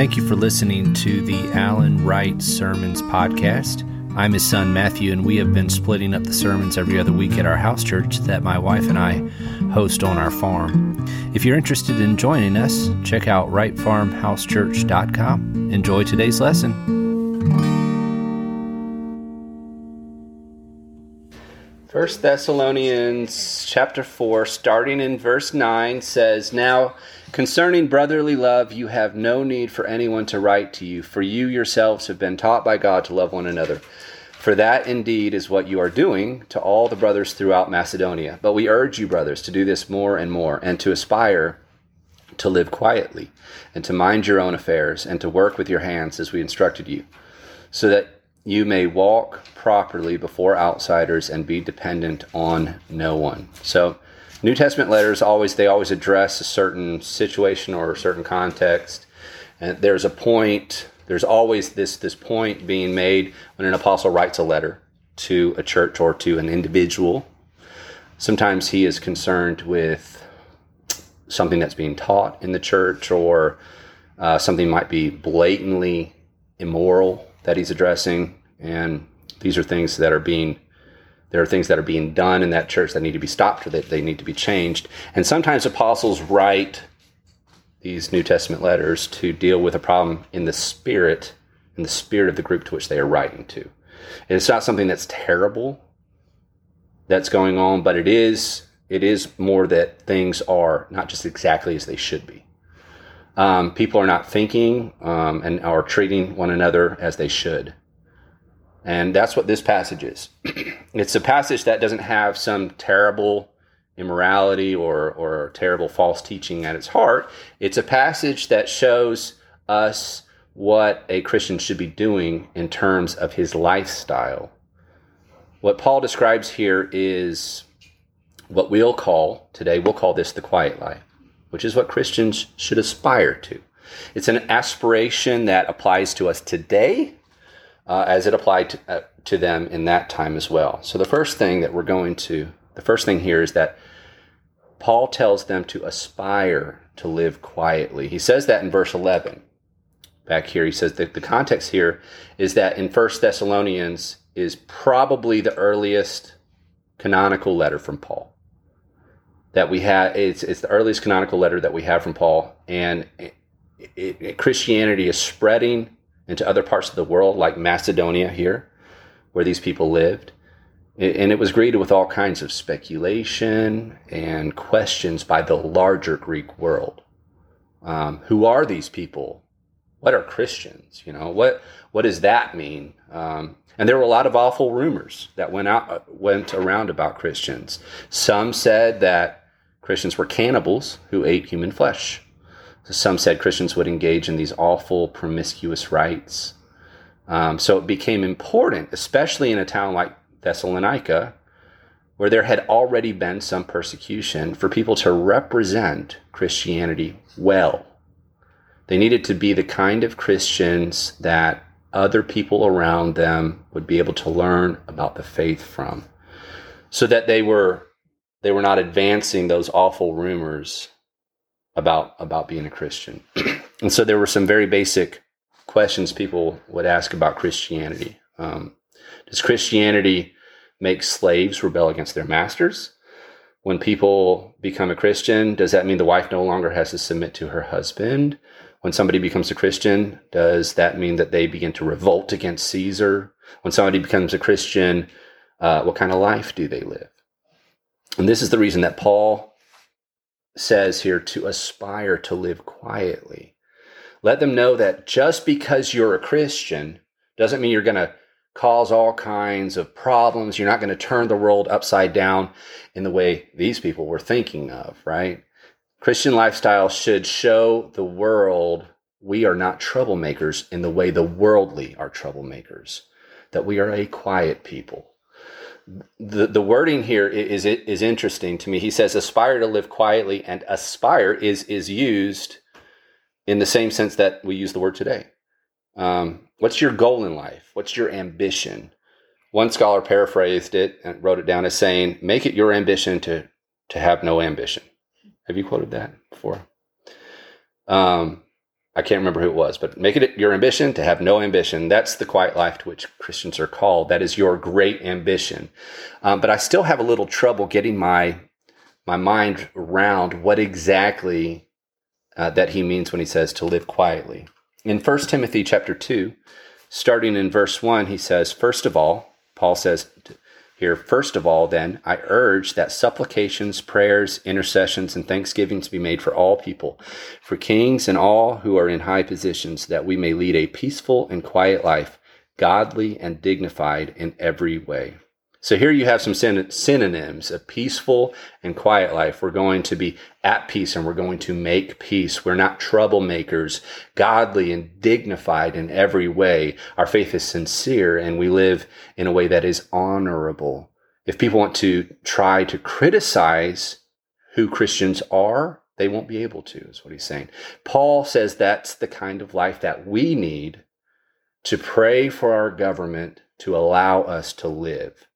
Thank you for listening to the Alan Wright Sermons podcast. I'm his son Matthew, and we have been splitting up the sermons every other week at our house church that my wife and I host on our farm. If you're interested in joining us, check out wrightfarmhousechurch.com. Enjoy today's lesson. First Thessalonians chapter 4, starting in verse 9, says, Now concerning brotherly love, you have no need for anyone to write to you, for you yourselves have been taught by God to love one another. For that indeed is what you are doing to all the brothers throughout Macedonia. But we urge you, brothers, to do this more and more, and to aspire to live quietly, and to mind your own affairs, and to work with your hands as we instructed you, so that you may walk properly before outsiders and be dependent on no one. So, New Testament letters always they always address a certain situation or a certain context, and there's a point. There's always this this point being made when an apostle writes a letter to a church or to an individual. Sometimes he is concerned with something that's being taught in the church, or uh, something might be blatantly immoral that he's addressing, and these are things that are being there are things that are being done in that church that need to be stopped or that they need to be changed. And sometimes apostles write these New Testament letters to deal with a problem in the spirit, in the spirit of the group to which they are writing to. And it's not something that's terrible that's going on, but it is it is more that things are not just exactly as they should be. Um, people are not thinking um, and are treating one another as they should. And that's what this passage is. it's a passage that doesn't have some terrible immorality or, or terrible false teaching at its heart. It's a passage that shows us what a Christian should be doing in terms of his lifestyle. What Paul describes here is what we'll call, today, we'll call this the quiet life, which is what Christians should aspire to. It's an aspiration that applies to us today uh, as it applied to, uh, to them in that time as well. So the first thing that we're going to, the first thing here is that Paul tells them to aspire to live quietly. He says that in verse 11. Back here, he says that the context here is that in First Thessalonians is probably the earliest canonical letter from Paul that we have. It's, it's the earliest canonical letter that we have from Paul, and it, it, Christianity is spreading into other parts of the world, like Macedonia here, where these people lived. And it was greeted with all kinds of speculation and questions by the larger Greek world. Um, who are these people? What are Christians? You know, what what does that mean? Um, and there were a lot of awful rumors that went out went around about Christians. Some said that Christians were cannibals who ate human flesh. Some said Christians would engage in these awful promiscuous rites. Um, so it became important, especially in a town like Thessalonica, where there had already been some persecution, for people to represent Christianity well. They needed to be the kind of Christians that other people around them would be able to learn about the faith from, so that they were they were not advancing those awful rumors about about being a Christian. and so there were some very basic questions people would ask about Christianity. Um, does Christianity make slaves rebel against their masters? When people become a Christian, does that mean the wife no longer has to submit to her husband? When somebody becomes a Christian, does that mean that they begin to revolt against Caesar? When somebody becomes a Christian, uh, what kind of life do they live? And this is the reason that Paul says here to aspire to live quietly. Let them know that just because you're a Christian doesn't mean you're going to cause all kinds of problems. You're not going to turn the world upside down in the way these people were thinking of, right? Christian lifestyle should show the world we are not troublemakers in the way the worldly are troublemakers, that we are a quiet people the, the wording here is, is interesting to me. He says aspire to live quietly, and aspire is is used in the same sense that we use the word today. Um, what's your goal in life? What's your ambition? One scholar paraphrased it and wrote it down as saying, "Make it your ambition to to have no ambition." Have you quoted that before? Um, I can't remember who it was, but make it your ambition to have no ambition. That's the quiet life to which Christians are called. That is your great ambition. Um, but I still have a little trouble getting my my mind around what exactly uh, that he means when he says to live quietly. In 1 Timothy chapter 2, starting in verse 1, he says, First of all, Paul says here, first of all, then, I urge that supplications, prayers, intercessions, and thanksgivings be made for all people, for kings and all who are in high positions, that we may lead a peaceful and quiet life, godly and dignified in every way. So here you have some synonyms a peaceful and quiet life. We're going to be at peace and we're going to make peace. We're not troublemakers, godly and dignified in every way. Our faith is sincere and we live in a way that is honorable. If people want to try to criticize who Christians are, they won't be able to, is what he's saying. Paul says that's the kind of life that we need to pray for our government to allow us to live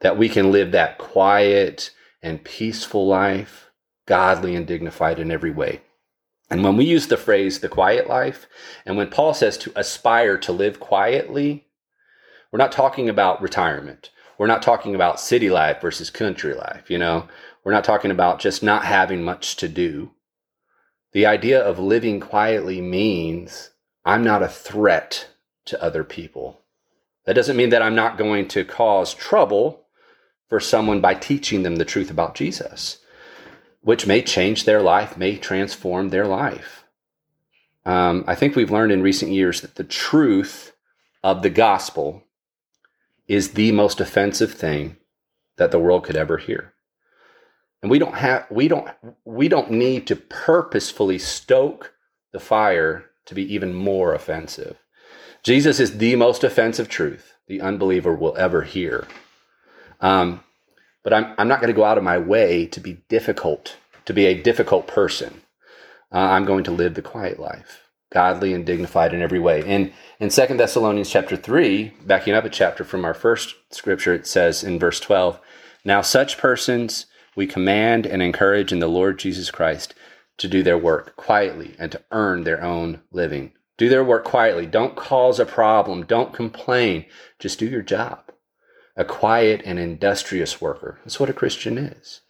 that we can live that quiet and peaceful life, godly and dignified in every way. And when we use the phrase the quiet life, and when Paul says to aspire to live quietly, we're not talking about retirement. We're not talking about city life versus country life, you know. We're not talking about just not having much to do. The idea of living quietly means I'm not a threat to other people. That doesn't mean that I'm not going to cause trouble for someone by teaching them the truth about Jesus, which may change their life, may transform their life. Um, I think we've learned in recent years that the truth of the gospel is the most offensive thing that the world could ever hear. And we don't have we don't we don't need to purposefully stoke the fire to be even more offensive. Jesus is the most offensive truth the unbeliever will ever hear. Um, but I'm, I'm not going to go out of my way to be difficult, to be a difficult person. Uh, I'm going to live the quiet life, godly and dignified in every way. And in Second Thessalonians chapter 3, backing up a chapter from our first scripture, it says in verse 12, Now such persons we command and encourage in the Lord Jesus Christ to do their work quietly and to earn their own living. Do their work quietly. Don't cause a problem. Don't complain. Just do your job a quiet and industrious worker. That's what a Christian is.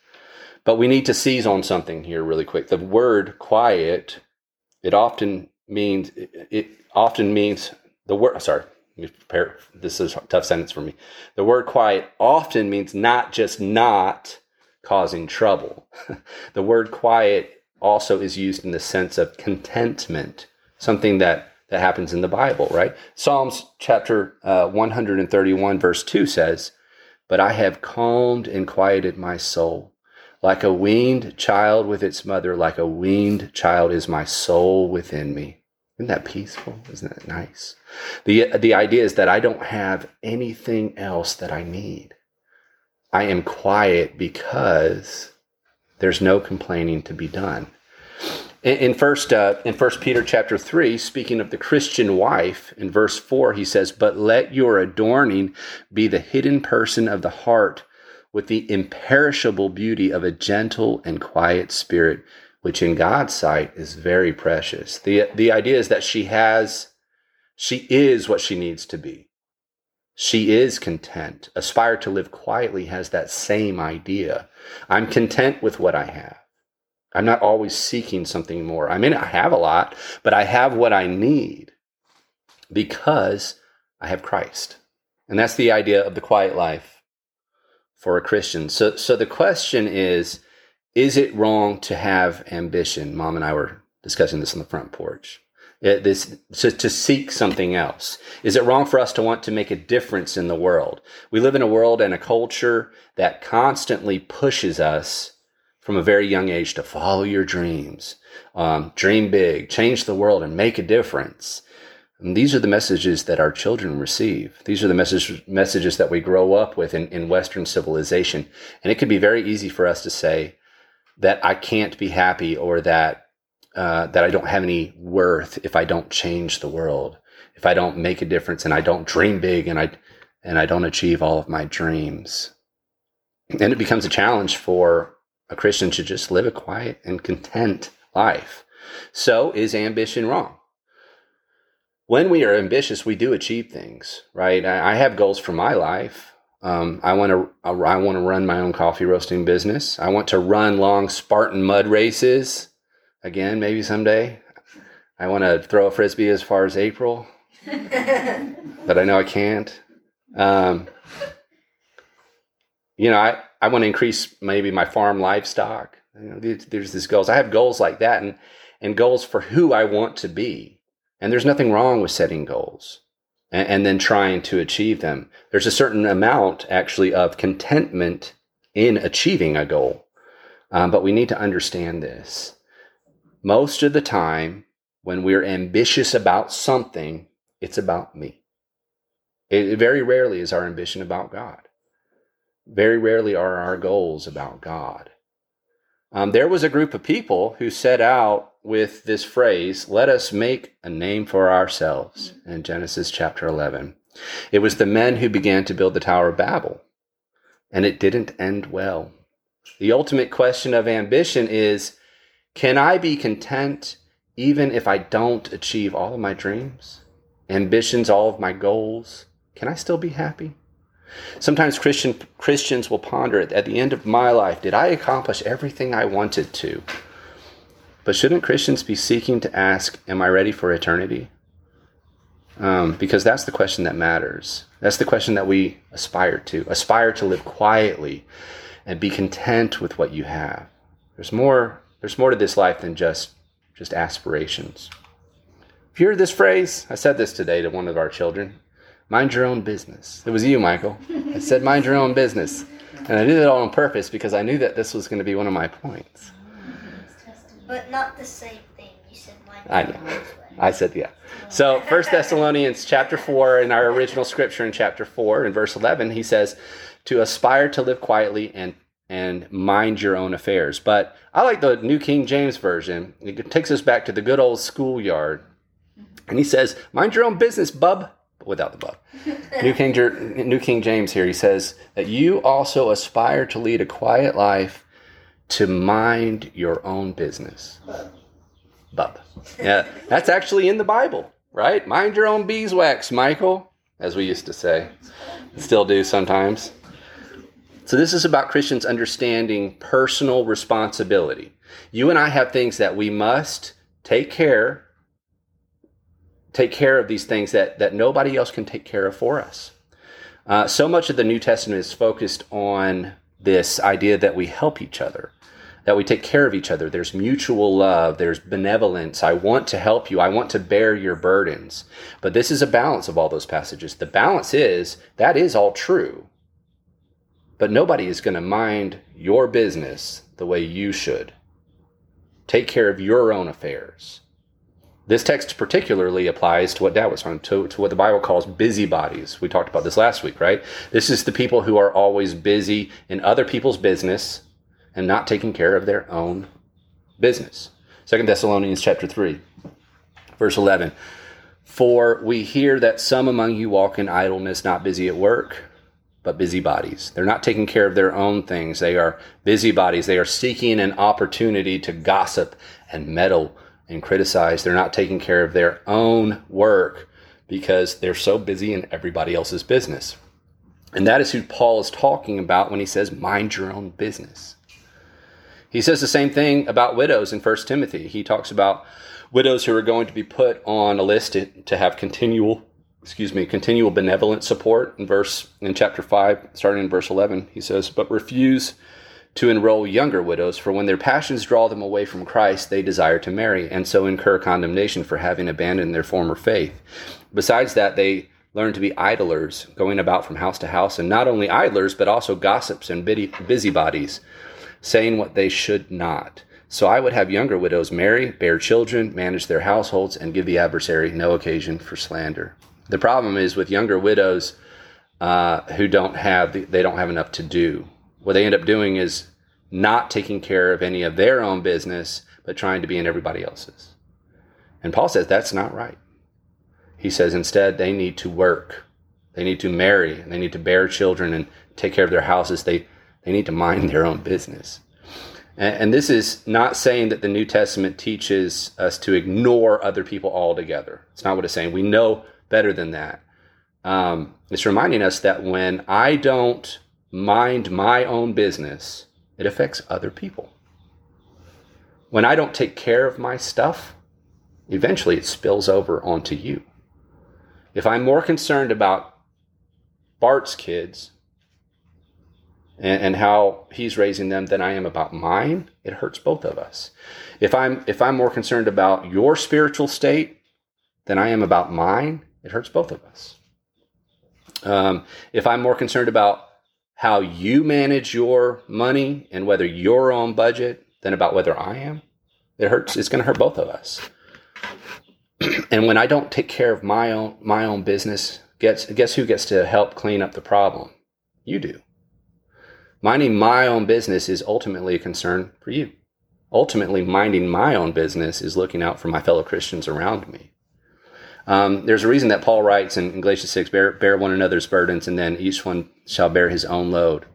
But we need to seize on something here really quick. The word quiet, it often means it often means the word sorry, prepare this is a tough sentence for me. The word quiet often means not just not causing trouble. the word quiet also is used in the sense of contentment, something that that happens in the Bible, right? Psalms chapter uh, 131, verse 2 says, But I have calmed and quieted my soul. Like a weaned child with its mother, like a weaned child is my soul within me. Isn't that peaceful? Isn't that nice? The, the idea is that I don't have anything else that I need. I am quiet because there's no complaining to be done. In first, uh, in First Peter chapter three, speaking of the Christian wife, in verse four, he says, "But let your adorning be the hidden person of the heart, with the imperishable beauty of a gentle and quiet spirit, which in God's sight is very precious." the The idea is that she has, she is what she needs to be. She is content. Aspire to live quietly has that same idea. I'm content with what I have. I'm not always seeking something more. I may not have a lot, but I have what I need because I have Christ. And that's the idea of the quiet life for a Christian. So, so the question is is it wrong to have ambition? Mom and I were discussing this on the front porch. It, this to seek something else. Is it wrong for us to want to make a difference in the world? We live in a world and a culture that constantly pushes us from a very young age to follow your dreams, um, dream big, change the world, and make a difference. And these are the messages that our children receive. These are the message, messages that we grow up with in, in Western civilization. And it can be very easy for us to say that I can't be happy or that uh, that I don't have any worth if I don't change the world, if I don't make a difference, and I don't dream big, and I and I don't achieve all of my dreams. And it becomes a challenge for a Christian should just live a quiet and content life. So, is ambition wrong? when we are ambitious, we do achieve things, right? I, I have goals for my life. Um, I want to I want to run my own coffee roasting business. I want to run long Spartan mud races again, maybe someday. I want to throw a frisbee as far as April, but I know I can't. Um, you know, I, I want to increase maybe my farm livestock. You know, there's, these goals. I have goals like that, and and goals for who I want to be. And there's nothing wrong with setting goals and, and then trying to achieve them. There's a certain amount actually of contentment in achieving a goal. Um, but we need to understand this. Most of the time, when we're ambitious about something, it's about me. It, very rarely is our ambition about God. Very rarely are our goals about God. Um, there was a group of people who set out with this phrase, let us make a name for ourselves in Genesis chapter 11. It was the men who began to build the Tower of Babel, and it didn't end well. The ultimate question of ambition is can I be content even if I don't achieve all of my dreams, ambitions, all of my goals? Can I still be happy? Sometimes Christian, Christians will ponder at the end of my life, did I accomplish everything I wanted to? But shouldn't Christians be seeking to ask, Am I ready for eternity? Um, because that's the question that matters. That's the question that we aspire to. Aspire to live quietly and be content with what you have. There's more, there's more to this life than just, just aspirations. If you heard this phrase, I said this today to one of our children mind your own business. It was you, Michael. I said, mind your own business. And I did it all on purpose because I knew that this was going to be one of my points. But not the same thing. You said mine. I know. I said yeah. So First Thessalonians chapter four in our original scripture in chapter four in verse eleven, he says, to aspire to live quietly and and mind your own affairs. But I like the New King James Version. It takes us back to the good old schoolyard. And he says, mind your own business, bub, without the bub. New King, New King James here, he says that you also aspire to lead a quiet life to mind your own business. Bub. Yeah, that's actually in the Bible, right? Mind your own beeswax, Michael, as we used to say. Still do sometimes. So, this is about Christians understanding personal responsibility. You and I have things that we must take care take care of these things that, that nobody else can take care of for us. Uh, so much of the New Testament is focused on this idea that we help each other that we take care of each other. There's mutual love, there's benevolence. I want to help you, I want to bear your burdens. But this is a balance of all those passages. The balance is that is all true. But nobody is going to mind your business the way you should. Take care of your own affairs. This text particularly applies to what was on, to, to what the Bible calls busybodies. We talked about this last week, right? This is the people who are always busy in other people's business and not taking care of their own business. Second Thessalonians chapter 3, verse 11. For we hear that some among you walk in idleness, not busy at work, but busybodies. They're not taking care of their own things. They are busybodies. They are seeking an opportunity to gossip and meddle and criticize. They're not taking care of their own work because they're so busy in everybody else's business. And that is who Paul is talking about when he says, mind your own business. He says the same thing about widows in 1 Timothy. He talks about widows who are going to be put on a list to, to have continual excuse me continual benevolent support in verse in chapter 5 starting in verse 11 he says but refuse to enroll younger widows for when their passions draw them away from Christ they desire to marry and so incur condemnation for having abandoned their former faith besides that they learn to be idlers going about from house to house and not only idlers but also gossips and busybodies saying what they should not. So I would have younger widows marry, bear children, manage their households, and give the adversary no occasion for slander. The problem is with younger widows uh, who don't have they don't have enough to do. What they end up doing is not taking care of any of their own business, but trying to be in everybody else's. And Paul says that's not right. He says instead they need to work, they need to marry, and they need to bear children and take care of their houses. They they need to mind their own business. And, and this is not saying that the New Testament teaches us to ignore other people altogether. It's not what it's saying. We know better than that. Um, it's reminding us that when I don't mind my own business, it affects other people. When I don't take care of my stuff, eventually it spills over onto you. If I'm more concerned about Bart's kids and, and, how he's raising them than I am about mine, it hurts both of us. If I'm if I'm more concerned about your spiritual state than I am about mine, it hurts both of us. Um, if I'm more concerned about how you manage your money and whether you're on budget than about whether I am, it hurts. It's going to hurt both of us. and when I don't take care of my own my own business, guess guess who gets to help clean up the problem? You do. Minding my own business is ultimately a concern for you. Ultimately, minding my own business is looking out for my fellow Christians around me. Um, there's a reason that Paul writes in Galatians 6 bear, bear one another's burdens, and then each one shall bear his own load.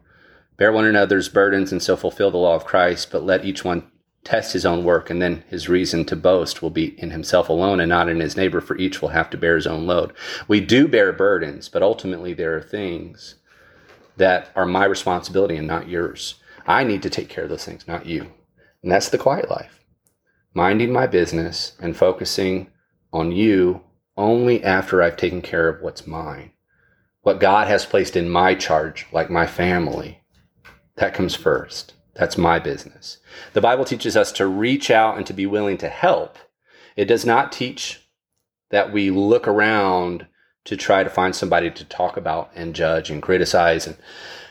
Bear one another's burdens and so fulfill the law of Christ, but let each one test his own work, and then his reason to boast will be in himself alone and not in his neighbor, for each will have to bear his own load. We do bear burdens, but ultimately there are things that are my responsibility and not yours. I need to take care of those things, not you. And that's the quiet life. Minding my business and focusing on you only after I've taken care of what's mine. What God has placed in my charge, like my family, that comes first. That's my business. The Bible teaches us to reach out and to be willing to help. It does not teach that we look around to try to find somebody to talk about and judge and criticize and,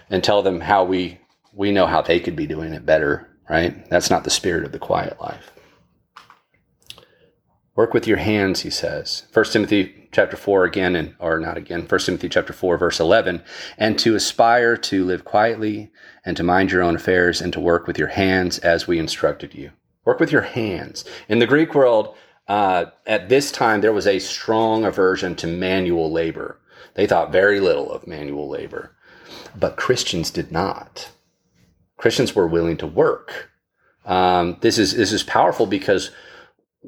and tell them how we, we know how they could be doing it better, right? That's not the spirit of the quiet life. Work with your hands, he says. 1 Timothy chapter 4 again, and or not again, 1 Timothy chapter 4, verse 11, and to aspire to live quietly and to mind your own affairs and to work with your hands as we instructed you. Work with your hands. In the Greek world, uh, at this time, there was a strong aversion to manual labor. They thought very little of manual labor, but Christians did not. Christians were willing to work. Um, this is this is powerful because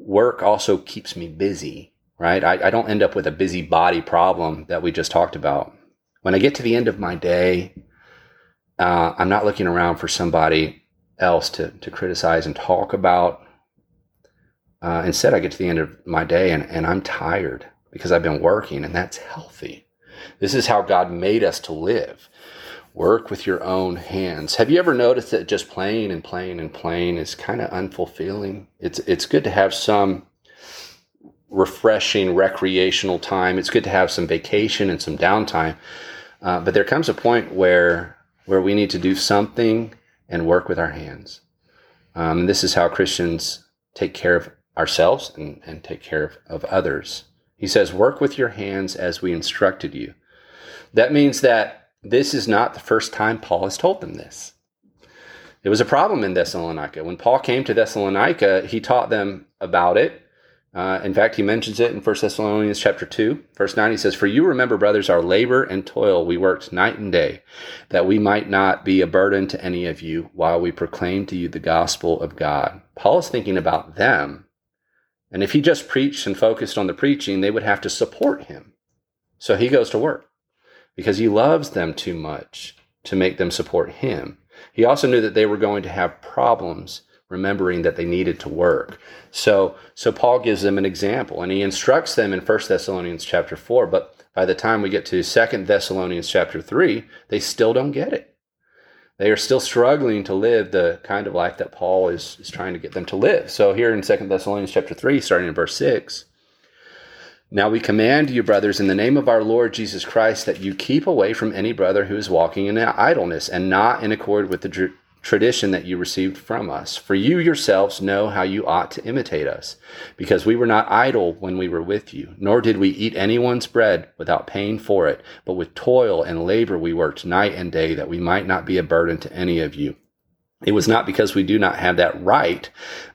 work also keeps me busy, right? I, I don't end up with a busy body problem that we just talked about. When I get to the end of my day, uh, I'm not looking around for somebody else to, to criticize and talk about. Uh, instead, I get to the end of my day and, and I'm tired because I've been working, and that's healthy. This is how God made us to live. Work with your own hands. Have you ever noticed that just playing and playing and playing is kind of unfulfilling? It's it's good to have some refreshing recreational time. It's good to have some vacation and some downtime. Uh, but there comes a point where where we need to do something and work with our hands. Um, this is how Christians take care of ourselves and, and take care of, of others. He says, Work with your hands as we instructed you. That means that this is not the first time Paul has told them this. It was a problem in Thessalonica. When Paul came to Thessalonica, he taught them about it. Uh, in fact, he mentions it in 1 Thessalonians chapter 2, verse 9. He says, For you remember, brothers, our labor and toil. We worked night and day, that we might not be a burden to any of you while we proclaim to you the gospel of God. Paul is thinking about them. And if he just preached and focused on the preaching, they would have to support him. So he goes to work because he loves them too much to make them support him. He also knew that they were going to have problems remembering that they needed to work. So so Paul gives them an example and he instructs them in 1 Thessalonians chapter 4, but by the time we get to 2 Thessalonians chapter 3, they still don't get it. They are still struggling to live the kind of life that Paul is, is trying to get them to live. So here in 2 Thessalonians chapter 3, starting in verse 6, now we command you, brothers, in the name of our Lord Jesus Christ, that you keep away from any brother who is walking in idleness and not in accord with the tr- tradition that you received from us. For you yourselves know how you ought to imitate us, because we were not idle when we were with you, nor did we eat anyone's bread without paying for it, but with toil and labor we worked night and day, that we might not be a burden to any of you. It was not because we do not have that right,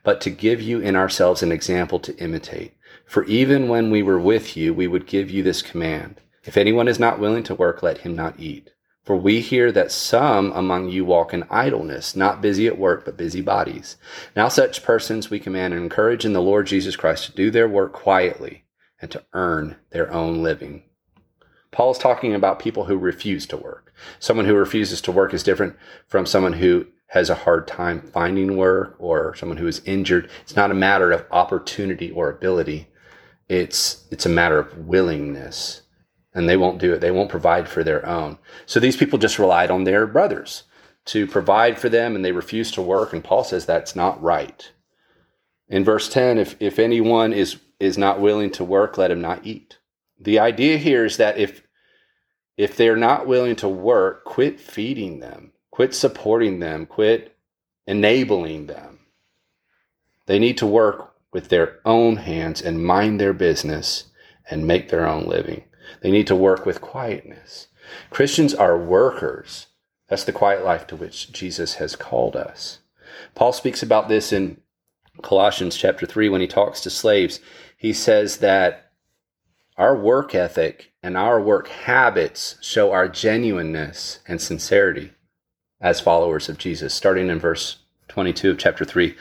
but to give you in ourselves an example to imitate. For even when we were with you, we would give you this command If anyone is not willing to work, let him not eat. For we hear that some among you walk in idleness, not busy at work, but busy bodies. Now such persons we command and encourage in the Lord Jesus Christ to do their work quietly and to earn their own living. Paul's talking about people who refuse to work. Someone who refuses to work is different from someone who has a hard time finding work or someone who is injured. It's not a matter of opportunity or ability. It's it's a matter of willingness and they won't do it. They won't provide for their own. So these people just relied on their brothers to provide for them and they refused to work. And Paul says that's not right. In verse 10, if, if anyone is, is not willing to work, let him not eat. The idea here is that if, if they're not willing to work, quit feeding them, quit supporting them, quit enabling them. They need to work with their own hands and mind their business and make their own living. They need to work with quietness. Christians are workers. That's the quiet life to which Jesus has called us. Paul speaks about this in Colossians chapter 3 when he talks to slaves. He says that our work ethic and our work habits show our genuineness and sincerity as followers of Jesus, starting in verse 22 of chapter 3.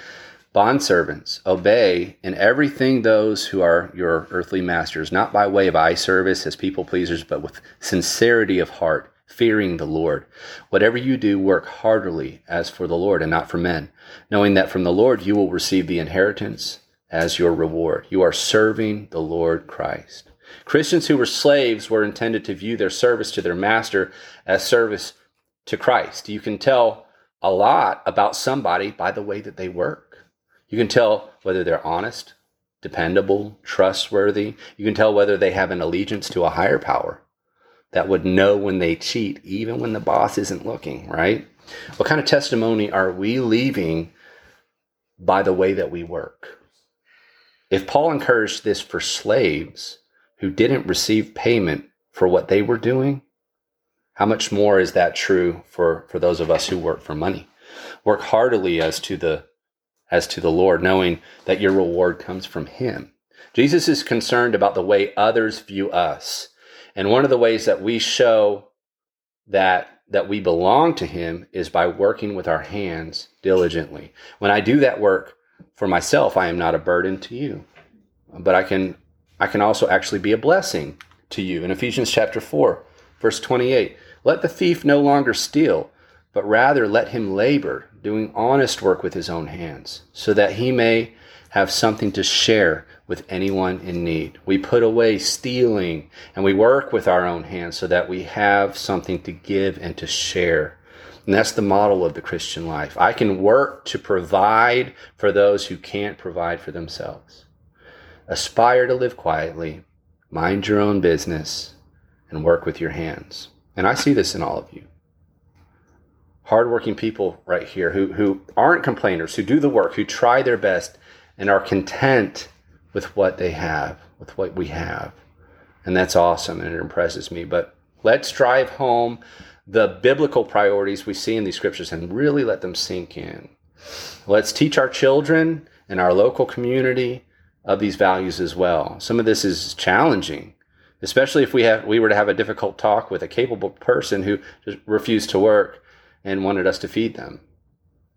Bondservants, obey in everything those who are your earthly masters, not by way of eye service as people pleasers, but with sincerity of heart, fearing the Lord. Whatever you do, work heartily as for the Lord and not for men, knowing that from the Lord you will receive the inheritance as your reward. You are serving the Lord Christ. Christians who were slaves were intended to view their service to their master as service to Christ. You can tell a lot about somebody by the way that they work. You can tell whether they're honest, dependable, trustworthy. You can tell whether they have an allegiance to a higher power that would know when they cheat, even when the boss isn't looking, right? What kind of testimony are we leaving by the way that we work? If Paul encouraged this for slaves who didn't receive payment for what they were doing, how much more is that true for, for those of us who work for money? Work heartily as to the as to the Lord, knowing that your reward comes from Him. Jesus is concerned about the way others view us. And one of the ways that we show that that we belong to him is by working with our hands diligently. When I do that work for myself, I am not a burden to you. But I can I can also actually be a blessing to you. In Ephesians chapter 4, verse 28, let the thief no longer steal, but rather let him labor, doing honest work with his own hands, so that he may have something to share with anyone in need. We put away stealing and we work with our own hands so that we have something to give and to share. And that's the model of the Christian life. I can work to provide for those who can't provide for themselves. Aspire to live quietly, mind your own business, and work with your hands. And I see this in all of you hardworking people right here who, who aren't complainers, who do the work, who try their best, and are content with what they have, with what we have. And that's awesome and it impresses me. But let's drive home the biblical priorities we see in these scriptures and really let them sink in. Let's teach our children and our local community of these values as well. Some of this is challenging, especially if we have we were to have a difficult talk with a capable person who refused to work and wanted us to feed them?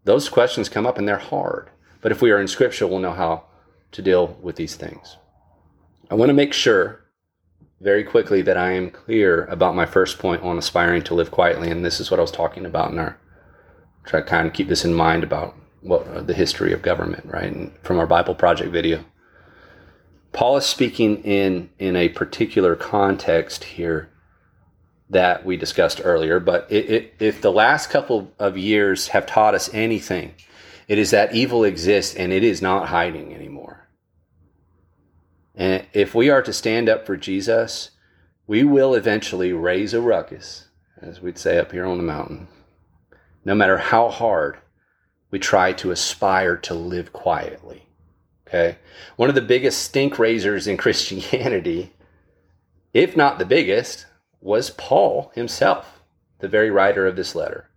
Those questions come up and they're hard. But if we are in Scripture, we'll know how to deal with these things. I want to make sure very quickly that I am clear about my first point on aspiring to live quietly. And this is what I was talking about in our, try to kind of keep this in mind about what uh, the history of government, right? And from our Bible Project video. Paul is speaking in, in a particular context here that we discussed earlier. But it, it, if the last couple of years have taught us anything, it is that evil exists and it is not hiding anymore. And if we are to stand up for Jesus, we will eventually raise a ruckus, as we'd say up here on the mountain. No matter how hard we try to aspire to live quietly. Okay? One of the biggest stink raisers in Christianity, if not the biggest, was Paul himself, the very writer of this letter.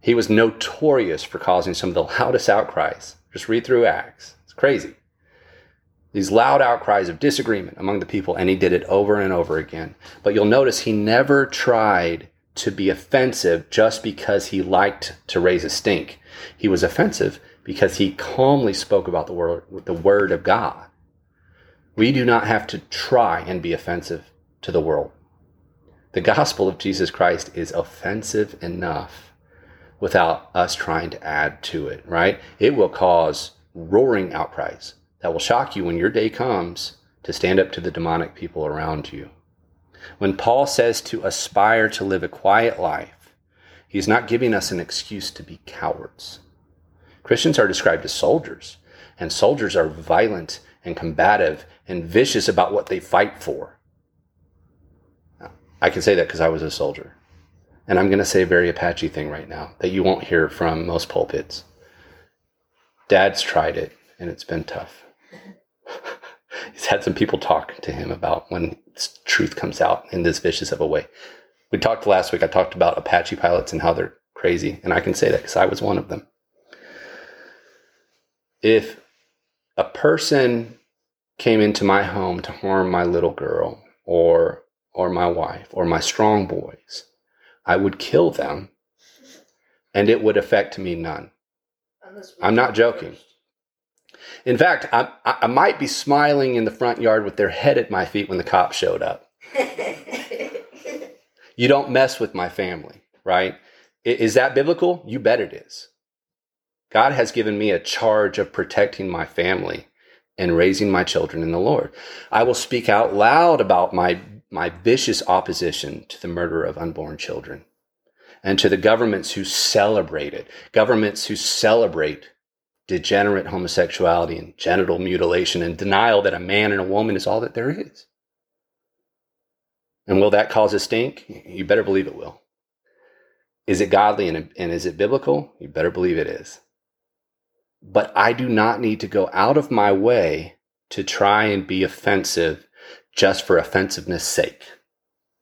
He was notorious for causing some of the loudest outcries. Just read through Acts. It's crazy. These loud outcries of disagreement among the people, and he did it over and over again. But you'll notice he never tried to be offensive just because he liked to raise a stink. He was offensive because he calmly spoke about the word, the word of God. We do not have to try and be offensive to the world. The gospel of Jesus Christ is offensive enough without us trying to add to it, right? It will cause roaring outcries that will shock you when your day comes to stand up to the demonic people around you. When Paul says to aspire to live a quiet life, he's not giving us an excuse to be cowards. Christians are described as soldiers, and soldiers are violent and combative and vicious about what they fight for. I can say that because I was a soldier. And I'm going to say a very Apache thing right now that you won't hear from most pulpits. Dad's tried it, and it's been tough. He's had some people talk to him about when truth comes out in this vicious of a way. We talked last week, I talked about Apache pilots and how they're crazy, and I can say that because I was one of them. If a person came into my home to harm my little girl or or my wife or my strong boys, I would kill them and it would affect me none. I'm not joking. In fact, I, I, might be smiling in the front yard with their head at my feet when the cops showed up. you don't mess with my family, right? Is that biblical? You bet it is. God has given me a charge of protecting my family and raising my children in the Lord. I will speak out loud about my, my vicious opposition to the murder of unborn children and to the governments who celebrate it, governments who celebrate degenerate homosexuality and genital mutilation and denial that a man and a woman is all that there is. And will that cause a stink? You better believe it will. Is it godly and, and is it biblical? You better believe it is but I do not need to go out of my way to try and be offensive just for offensiveness sake.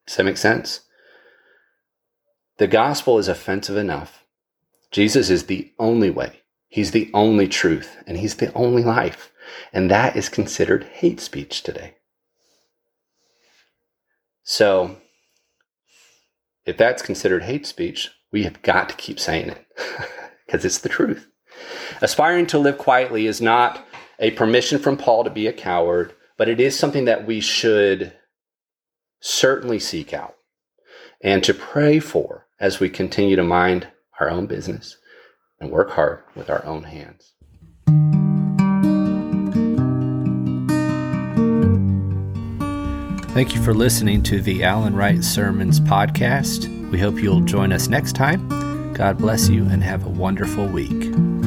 Does that make sense? The gospel is offensive enough. Jesus is the only way. He's the only truth and he's the only life. And that is considered hate speech today. So, if that's considered hate speech, we have got to keep saying it because it's the truth. Aspiring to live quietly is not a permission from Paul to be a coward, but it is something that we should certainly seek out and to pray for as we continue to mind our own business and work hard with our own hands. Thank you for listening to the Alan Wright Sermons podcast. We hope you'll join us next time. God bless you and have a wonderful week.